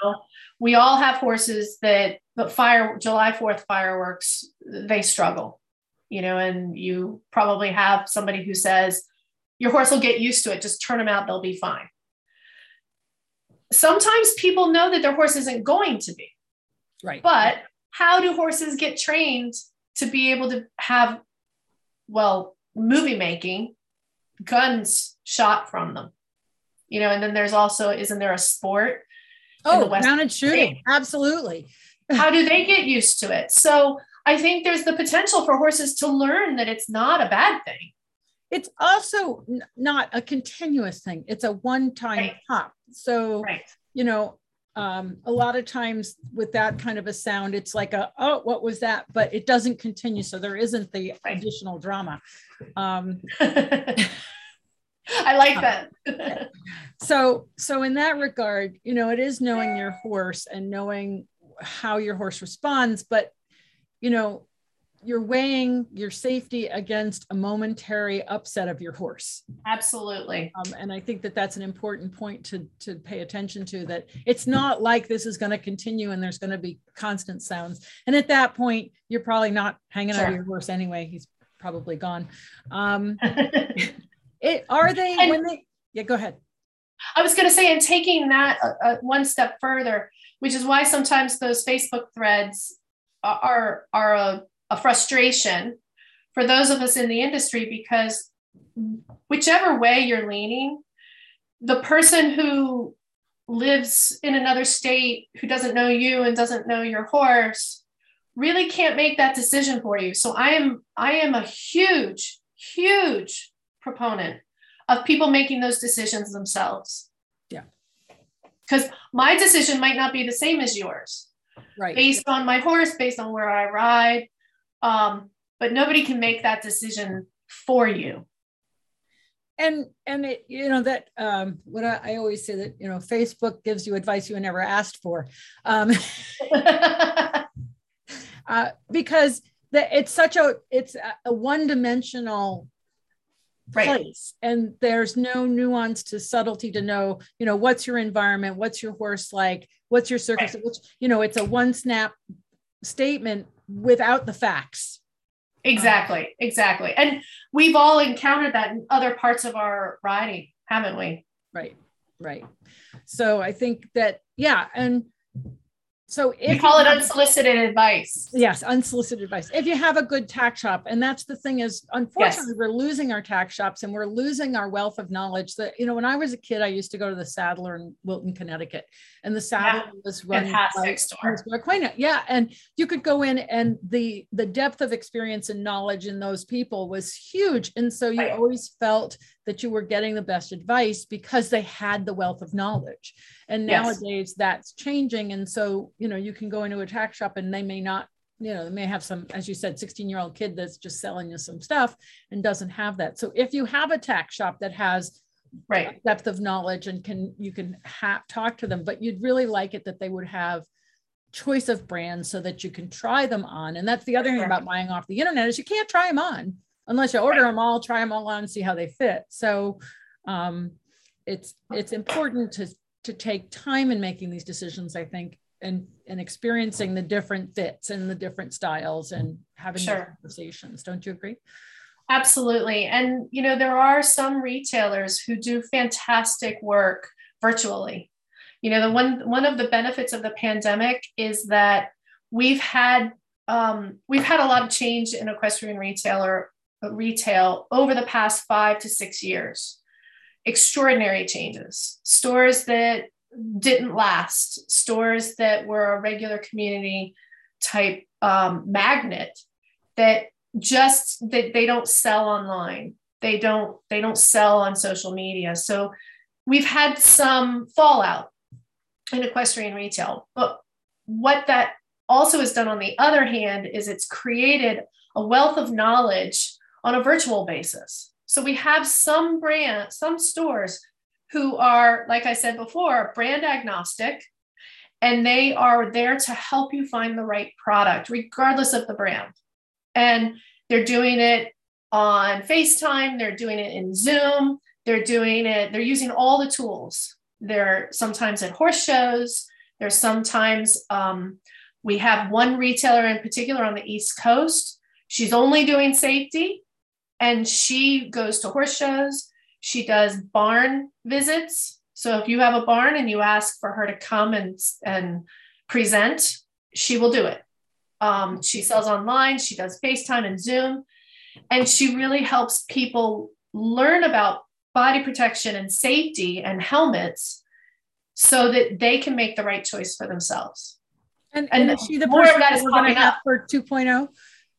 we all have horses that but fire July 4th fireworks, they struggle, you know, and you probably have somebody who says, your horse will get used to it, just turn them out, they'll be fine. Sometimes people know that their horse isn't going to be. Right. But how do horses get trained to be able to have, well, movie making, guns shot from them? You know, and then there's also, isn't there a sport? Oh, grounded shooting. Absolutely. how do they get used to it? So I think there's the potential for horses to learn that it's not a bad thing. It's also n- not a continuous thing. It's a one-time Right. pop. So, Right. you know, um, a lot of times with that kind of a sound, it's like a, oh, what was that? But it doesn't continue. So there isn't the additional drama. Um, I like that. so so in that regard you know it is knowing your horse and knowing how your horse responds but you know you're weighing your safety against a momentary upset of your horse. Absolutely. um, and i think that that's an important point to to pay attention to that it's not like this is going to continue and there's going to be constant sounds. And at that point you're probably not hanging out Sure. of your horse anyway. He's probably gone. Um it are they And- when they yeah go ahead. I was going to say, and taking that uh, uh, one step further, which is why sometimes those Facebook threads are, are a, a frustration for those of us in the industry because whichever way you're leaning, the person who lives in another state who doesn't know you and doesn't know your horse really can't make that decision for you. So I am I am a huge huge proponent of people making those decisions themselves. Yeah. Because my decision might not be the same as yours right based on my horse, based on where I ride. Um, but nobody can make that decision for you. and and it you know that um what I, I always say that you know facebook gives you advice you never asked for um uh because that it's such a it's a, a one-dimensional Right. place and there's no nuance to subtlety to know you know what's your environment what's your horse like what's your circus which you know it's a one snap statement without the facts exactly, exactly. And we've all encountered that in other parts of our riding, haven't we? right right so i think that yeah and so if We call you it unsolicited advice. yes unsolicited advice if you have a good tack shop and that's the thing is unfortunately we're losing our tack shops and we're losing our wealth of knowledge that you know when i was a kid i used to go to the saddler in wilton connecticut and the saddler was run Fantastic by store. Yeah and you could go in and the the depth of experience and knowledge in those people was huge and so you Right. always felt that you were getting the best advice because they had the wealth of knowledge. And Yes. nowadays that's changing. And so you know you can go into a tack shop and they may not you know they may have some as you said 16 year old kid that's just selling you some stuff and doesn't have that. So if you have a tack shop that has Right. depth of knowledge and can you can ha- talk to them but you'd really like it that they would have choice of brands so that you can try them on. And that's the other thing about buying off the internet is you can't try them on unless you order them all try them all on see how they fit so um, it's it's important to to take time in making these decisions i think and and experiencing the different fits and the different styles and having Sure. conversations don't you agree Absolutely. And, you know, there are some retailers who do fantastic work virtually. You know, the one, one of the benefits of the pandemic is that we've had, um, we've had a lot of change in equestrian retailer retail over the past five to six years. Extraordinary changes. Stores that didn't last, stores that were a regular community type um, magnet that just that they don't sell online they don't they don't sell on social media so we've had some fallout in equestrian retail but what that also has done on the other hand is it's created a wealth of knowledge on a virtual basis so we have some brand some stores who are like i said before brand agnostic and they are there to help you find the right product regardless of the brand and they're doing it on FaceTime, they're doing it in Zoom, they're doing it, they're using all the tools. They're sometimes at horse shows, there's sometimes um, we have one retailer in particular on the East Coast. She's only doing safety and she goes to horse shows. She does barn visits. So if you have a barn and you ask for her to come and, and present, she will do it Um, she sells online, she does FaceTime and Zoom, and she really helps people learn about body protection and safety and helmets so that they can make the right choice for themselves. And, and, and is she the person that we're going to have for 2.0?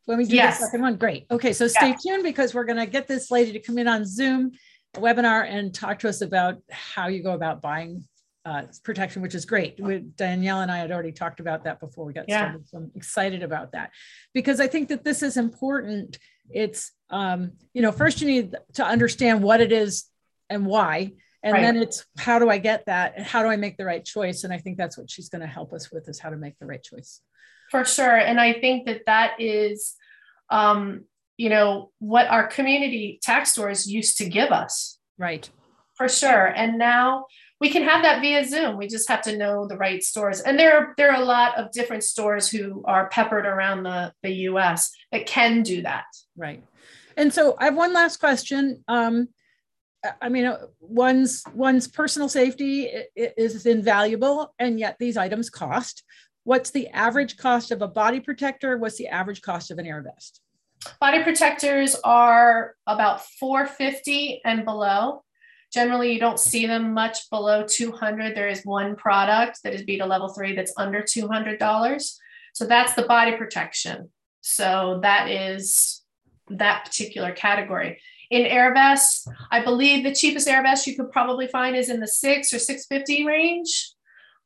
When we do yes. the second one, great. Okay, so stay yeah. tuned because we're going to get this lady to come in on Zoom webinar and talk to us about how you go about buying uh, protection, which is great. With Danielle and I had already talked about that before we got yeah. started. So I'm excited about that because I think that this is important. It's, um, you know, first you need to understand what it is and why. And right. then it's how do I get that? And how do I make the right choice? And I think that's what she's going to help us with is how to make the right choice. For sure. And I think that that is, um, you know, what our community tack stores used to give us. Right. For sure. And now we can have that via Zoom. We just have to know the right stores. And there are, there are a lot of different stores who are peppered around the, the US that can do that. Right. And so I have one last question. Um, I mean, uh, one's one's personal safety is invaluable, and yet these items cost. What's the average cost of a body protector? What's the average cost of an air vest? Body protectors are about 450 and below. Generally, you don't see them much below 200. There is one product that is beta level three that's under $200. So that's the body protection. So that is that particular category. In air vests, I believe the cheapest air vest you could probably find is in the six or 650 range.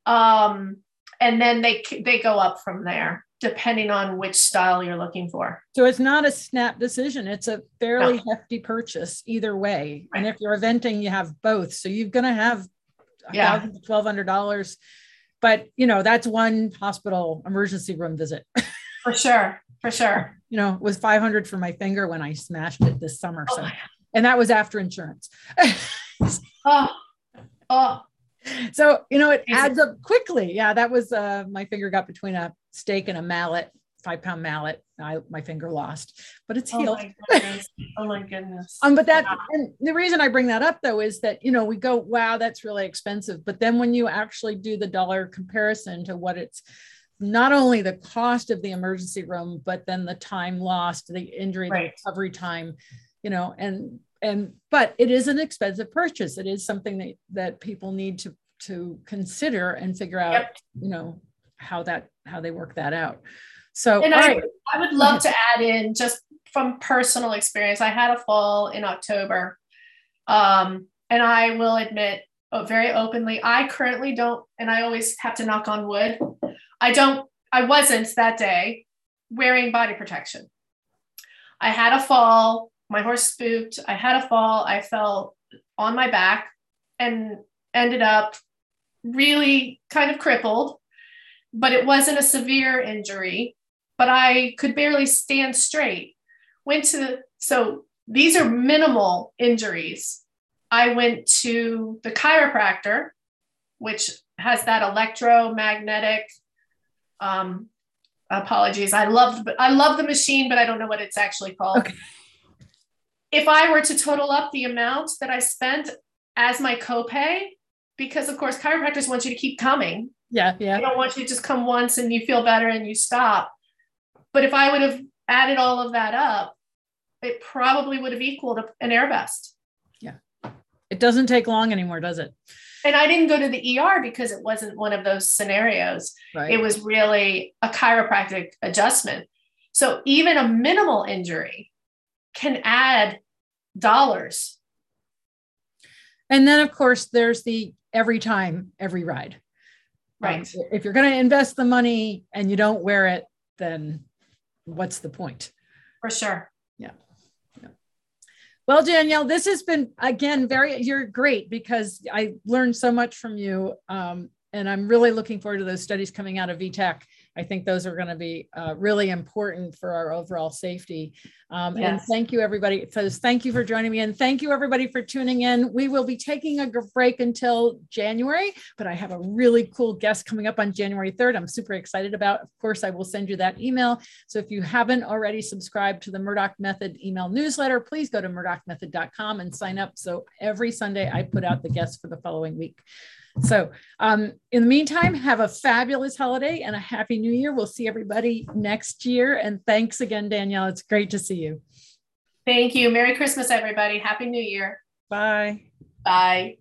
Um, and then they they go up from there depending on which style you're looking for. So it's not a snap decision. It's a fairly no. hefty purchase either way. Right. And if you're eventing, you have both. So you're going to have yeah. $1,200. But, you know, that's one hospital emergency room visit. For sure. For sure. You know, it was 500 for my finger when I smashed it this summer. Oh so, oh and that was after insurance. oh, oh, so you know it adds up quickly yeah that was uh my finger got between a stake and a mallet five pound mallet I, my finger lost but it's healed oh my goodness, oh my goodness. um but that wow. and the reason i bring that up though is that you know we go wow that's really expensive but then when you actually do the dollar comparison to what it's not only the cost of the emergency room but then the time lost the injury right. the recovery time you know and and but it is an expensive purchase. It is something that that people need to to consider and figure out yep. you know how that how they work that out. So and I, right. I would love to add in just from personal experience. I had a fall in october um, and i will admit oh, very openly i currently don't and i always have to knock on wood i don't i wasn't that day wearing body protection. I had a fall my horse spooked. I had a fall. I fell on my back and ended up really kind of crippled, but it wasn't a severe injury. But I could barely stand straight. Went to, the, so these are minimal injuries. I went to the chiropractor, which has that electromagnetic um, apologies. I love I love the machine, but I don't know what it's actually called. Okay if I were to total up the amount that I spent as my copay, because of course chiropractors want you to keep coming. Yeah, yeah. They don't want you to just come once and you feel better and you stop. But if I would have added all of that up, it probably would have equaled an air vest. Yeah. It doesn't take long anymore, does it? And I didn't go to the ER because it wasn't one of those scenarios. Right. It was really a chiropractic adjustment. So even a minimal injury can add dollars. And then, of course, there's the every time, every ride. Um, right. Um, if you're going to invest the money and you don't wear it, then what's the point? For sure. Yeah. yeah. Well, Danielle, this has been again very. You're great because I learned so much from you, um, and I'm really looking forward to those studies coming out of VTech I think those are going to be uh, really important for our overall safety. Um, yes. And thank you, everybody. So thank you for joining me. And thank you, everybody, for tuning in. We will be taking a break until January, but I have a really cool guest coming up on January 3rd. I'm super excited about. Of course, I will send you that email. So if you haven't already subscribed to the Murdoch Method email newsletter, please go to murdochmethod.com and sign up. So every Sunday, I put out the guests for the following week. So, um, in the meantime, have a fabulous holiday and a happy new year. We'll see everybody next year. And thanks again, Danielle. It's great to see you. Thank you. Merry Christmas, everybody. Happy New Year. Bye. Bye.